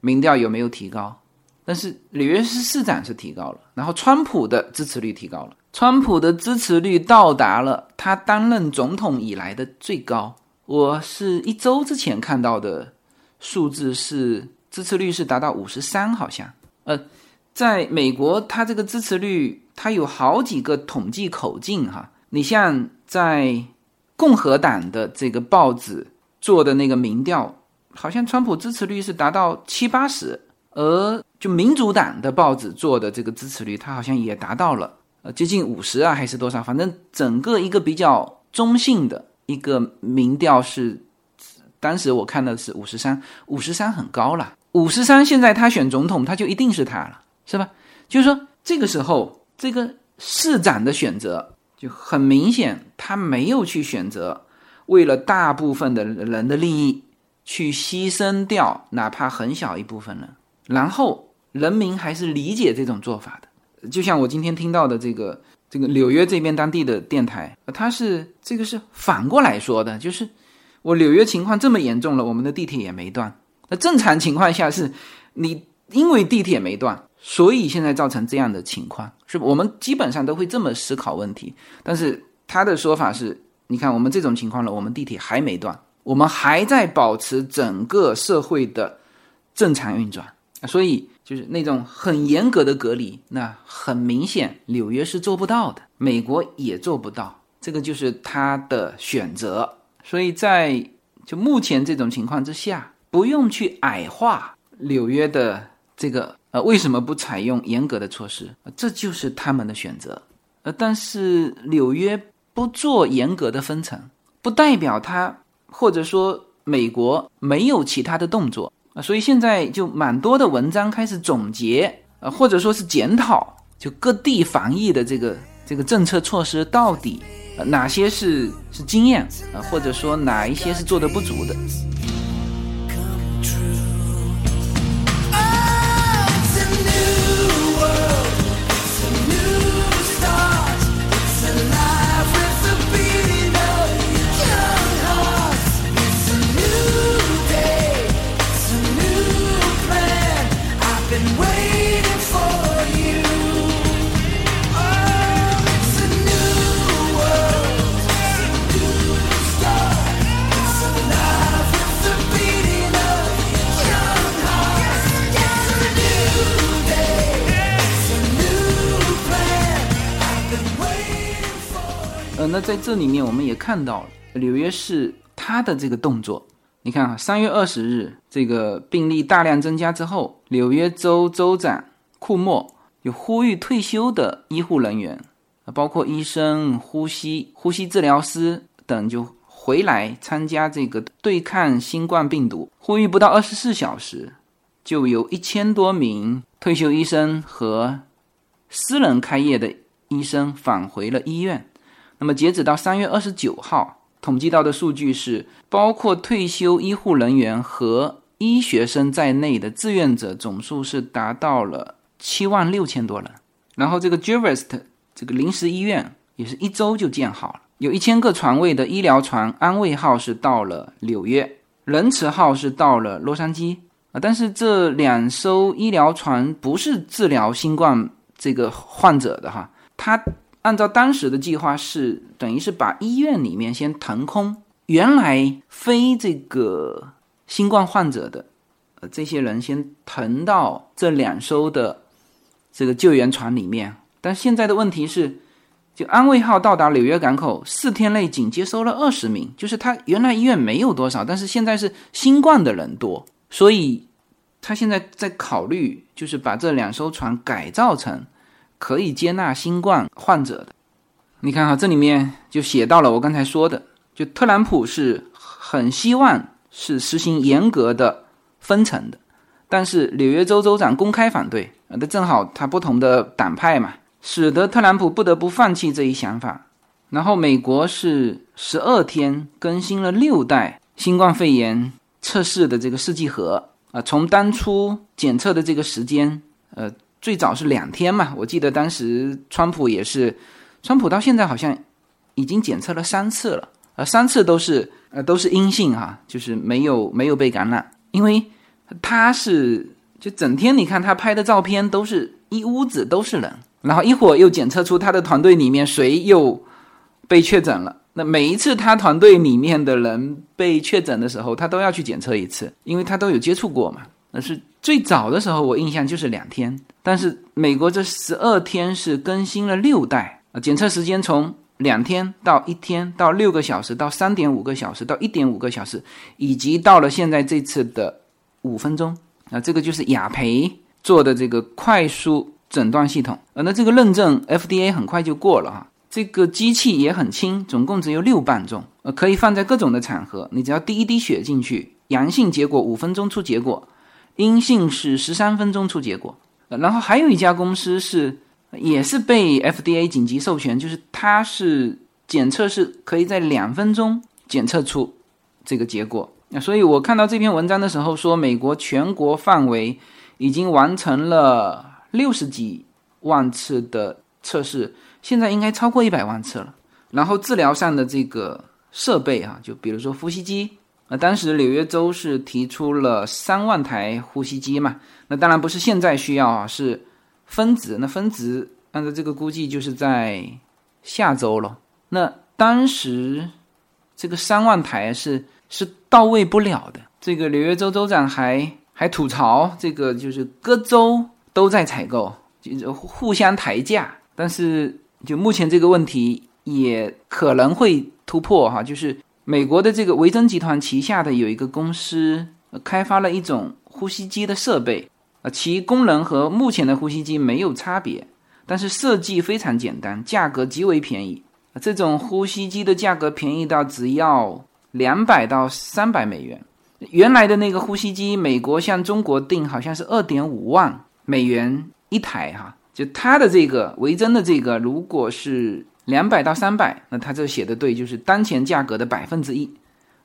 民调有没有提高。但是纽约市市长是提高了，然后川普的支持率提高了，川普的支持率到达了他担任总统以来的最高。我是一周之前看到的数字是支持率是达到五十三，好像。呃，在美国，它这个支持率它有好几个统计口径哈。你像在共和党的这个报纸做的那个民调，好像川普支持率是达到七八十，而就民主党的报纸做的这个支持率，它好像也达到了呃接近五十啊，还是多少？反正整个一个比较中性的一个民调是，当时我看的是五十三，五十三很高了，五十三现在他选总统，他就一定是他了，是吧？就是说这个时候这个市长的选择。就很明显，他没有去选择为了大部分的人的利益去牺牲掉哪怕很小一部分人，然后人民还是理解这种做法的。就像我今天听到的这个这个纽约这边当地的电台，他是这个是反过来说的，就是我纽约情况这么严重了，我们的地铁也没断。那正常情况下是，你因为地铁没断。所以现在造成这样的情况，是我们基本上都会这么思考问题。但是他的说法是，你看我们这种情况了，我们地铁还没断，我们还在保持整个社会的正常运转。所以就是那种很严格的隔离，那很明显纽约是做不到的，美国也做不到，这个就是他的选择。所以在就目前这种情况之下，不用去矮化纽约的这个。呃，为什么不采用严格的措施？这就是他们的选择。呃，但是纽约不做严格的分层，不代表他或者说美国没有其他的动作啊。所以现在就蛮多的文章开始总结，呃，或者说是检讨，就各地防疫的这个这个政策措施到底哪些是是经验啊，或者说哪一些是做的不足的。那在这里面，我们也看到了纽约市它的这个动作。你看啊，三月二十日，这个病例大量增加之后，纽约州州长库莫有呼吁退休的医护人员，包括医生、呼吸呼吸治疗师等，就回来参加这个对抗新冠病毒。呼吁不到二十四小时，就有一千多名退休医生和私人开业的医生返回了医院。那么，截止到三月二十九号，统计到的数据是，包括退休医护人员和医学生在内的志愿者总数是达到了七万六千多人。然后，这个 Jevest 这个临时医院也是一周就建好了，有一千个床位的医疗船安慰号是到了纽约，仁慈号是到了洛杉矶啊。但是这两艘医疗船不是治疗新冠这个患者的哈，它。按照当时的计划是，等于是把医院里面先腾空，原来非这个新冠患者的，呃，这些人先腾到这两艘的这个救援船里面。但现在的问题是，就安慰号到达纽约港口四天内仅接收了二十名，就是他原来医院没有多少，但是现在是新冠的人多，所以他现在在考虑，就是把这两艘船改造成。可以接纳新冠患者的，你看哈，这里面就写到了我刚才说的，就特朗普是很希望是实行严格的分层的，但是纽约州州长公开反对，那正好他不同的党派嘛，使得特朗普不得不放弃这一想法。然后美国是十二天更新了六代新冠肺炎测试的这个试剂盒啊，从当初检测的这个时间，呃。最早是两天嘛，我记得当时川普也是，川普到现在好像已经检测了三次了，呃，三次都是呃都是阴性哈，就是没有没有被感染，因为他是就整天你看他拍的照片都是一屋子都是人，然后一会儿又检测出他的团队里面谁又被确诊了，那每一次他团队里面的人被确诊的时候，他都要去检测一次，因为他都有接触过嘛，那是最早的时候我印象就是两天。但是美国这十二天是更新了六代啊，检测时间从两天到一天到六个小时到三点五个小时到一点五个小时，以及到了现在这次的五分钟啊，这个就是雅培做的这个快速诊断系统呃，那这个认证 FDA 很快就过了哈。这个机器也很轻，总共只有六磅重，呃，可以放在各种的场合，你只要滴一滴血进去，阳性结果五分钟出结果，阴性是十三分钟出结果。然后还有一家公司是。也是被 FDA 紧急授权，就是它是检测是可以在两分钟检测出这个结果。那所以我看到这篇文章的时候说，美国全国范围已经完成了六十几万次的测试，现在应该超过一百万次了。然后治疗上的这个设备啊，就比如说呼吸机，那当时纽约州是提出了三万台呼吸机嘛，那当然不是现在需要啊，是。分值那分值按照这个估计就是在下周了。那当时这个三万台是是到位不了的。这个纽约州州长还还吐槽，这个就是各州都在采购，就互相抬价。但是就目前这个问题也可能会突破哈，就是美国的这个维珍集团旗下的有一个公司开发了一种呼吸机的设备。啊，其功能和目前的呼吸机没有差别，但是设计非常简单，价格极为便宜。这种呼吸机的价格便宜到只要两百到三百美元。原来的那个呼吸机，美国向中国订好像是二点五万美元一台哈。就它的这个维珍的这个，如果是两百到三百，那它这写的对，就是当前价格的百分之一。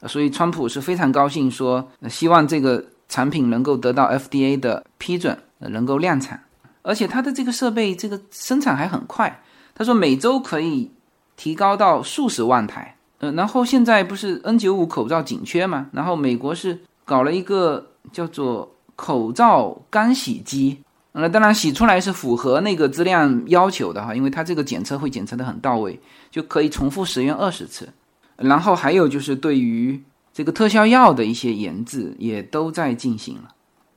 所以川普是非常高兴，说希望这个。产品能够得到 FDA 的批准，能够量产，而且它的这个设备这个生产还很快。他说每周可以提高到数十万台。呃，然后现在不是 N95 口罩紧缺吗？然后美国是搞了一个叫做口罩干洗机。那当然洗出来是符合那个质量要求的哈，因为它这个检测会检测的很到位，就可以重复使用二十次。然后还有就是对于。这个特效药的一些研制也都在进行了，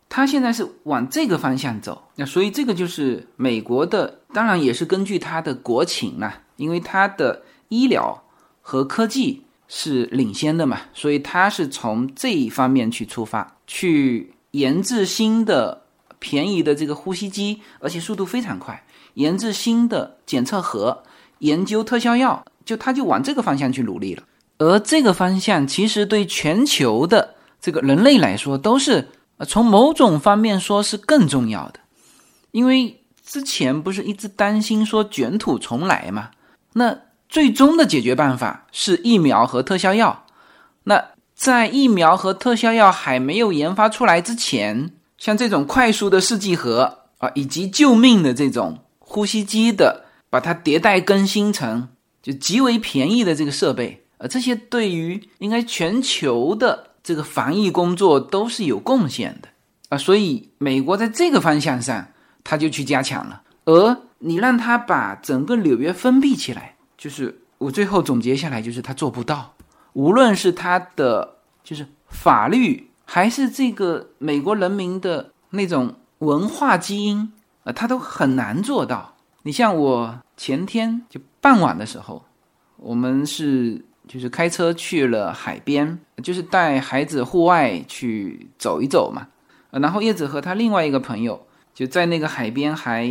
它现在是往这个方向走，那所以这个就是美国的，当然也是根据它的国情啦，因为它的医疗和科技是领先的嘛，所以它是从这一方面去出发，去研制新的便宜的这个呼吸机，而且速度非常快，研制新的检测盒，研究特效药，就它就往这个方向去努力了。而这个方向其实对全球的这个人类来说，都是从某种方面说是更重要的，因为之前不是一直担心说卷土重来嘛？那最终的解决办法是疫苗和特效药。那在疫苗和特效药还没有研发出来之前，像这种快速的试剂盒啊，以及救命的这种呼吸机的，把它迭代更新成就极为便宜的这个设备。啊这些对于应该全球的这个防疫工作都是有贡献的啊，所以美国在这个方向上他就去加强了。而你让他把整个纽约封闭起来，就是我最后总结下来就是他做不到。无论是他的就是法律，还是这个美国人民的那种文化基因啊，他都很难做到。你像我前天就傍晚的时候，我们是。就是开车去了海边，就是带孩子户外去走一走嘛。然后叶子和他另外一个朋友就在那个海边，还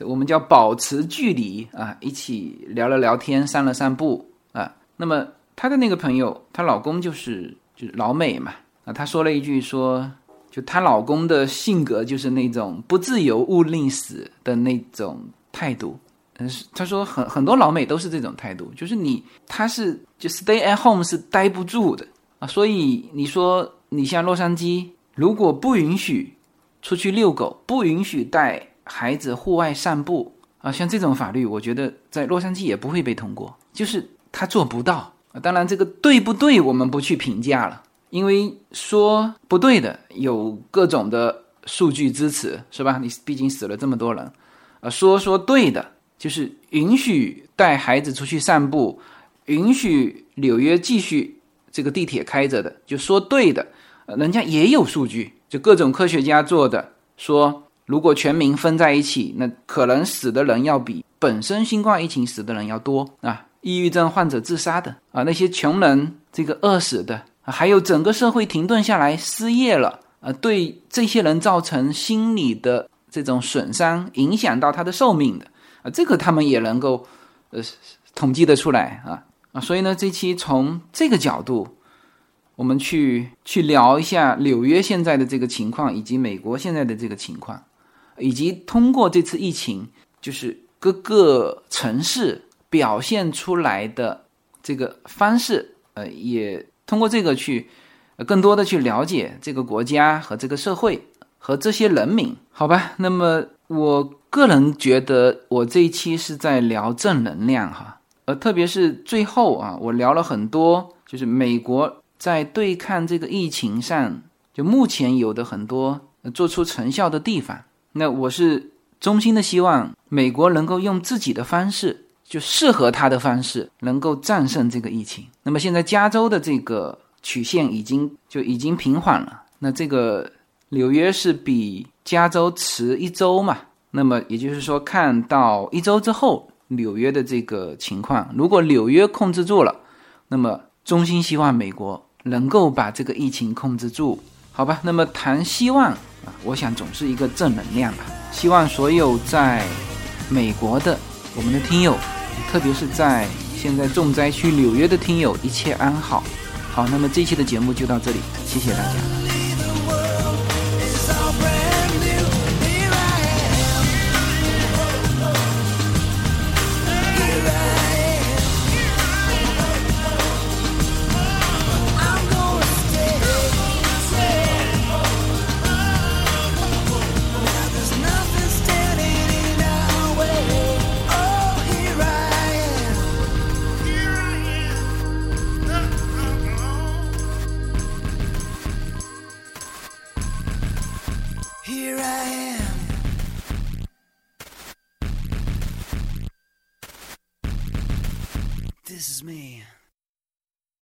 我们叫保持距离啊，一起聊了聊天，散了散步啊。那么她的那个朋友，她老公就是就是老美嘛啊，她说了一句说，就她老公的性格就是那种不自由勿宁死的那种态度。嗯，他说很很多老美都是这种态度，就是你他是就 stay at home 是待不住的啊，所以你说你像洛杉矶，如果不允许出去遛狗，不允许带孩子户外散步啊，像这种法律，我觉得在洛杉矶也不会被通过，就是他做不到啊。当然，这个对不对，我们不去评价了，因为说不对的有各种的数据支持，是吧？你毕竟死了这么多人啊，说说对的。就是允许带孩子出去散步，允许纽约继续这个地铁开着的，就说对的，人家也有数据，就各种科学家做的，说如果全民分在一起，那可能死的人要比本身新冠疫情死的人要多啊。抑郁症患者自杀的啊，那些穷人这个饿死的，还有整个社会停顿下来失业了啊，对这些人造成心理的这种损伤，影响到他的寿命的啊，这个他们也能够呃统计得出来啊啊，所以呢，这期从这个角度。我们去去聊一下纽约现在的这个情况，以及美国现在的这个情况，以及通过这次疫情，就是各个城市表现出来的这个方式，呃，也通过这个去更多的去了解这个国家和这个社会和这些人民，好吧？那么我个人觉得，我这一期是在聊正能量哈，呃，特别是最后啊，我聊了很多，就是美国。在对抗这个疫情上，就目前有的很多做出成效的地方，那我是衷心的希望美国能够用自己的方式，就适合他的方式，能够战胜这个疫情。那么现在加州的这个曲线已经就已经平缓了，那这个纽约是比加州迟一周嘛？那么也就是说，看到一周之后纽约的这个情况，如果纽约控制住了，那么衷心希望美国。能够把这个疫情控制住，好吧？那么谈希望啊，我想总是一个正能量吧。希望所有在美国的我们的听友，特别是在现在重灾区纽约的听友，一切安好。好，那么这期的节目就到这里，谢谢大家。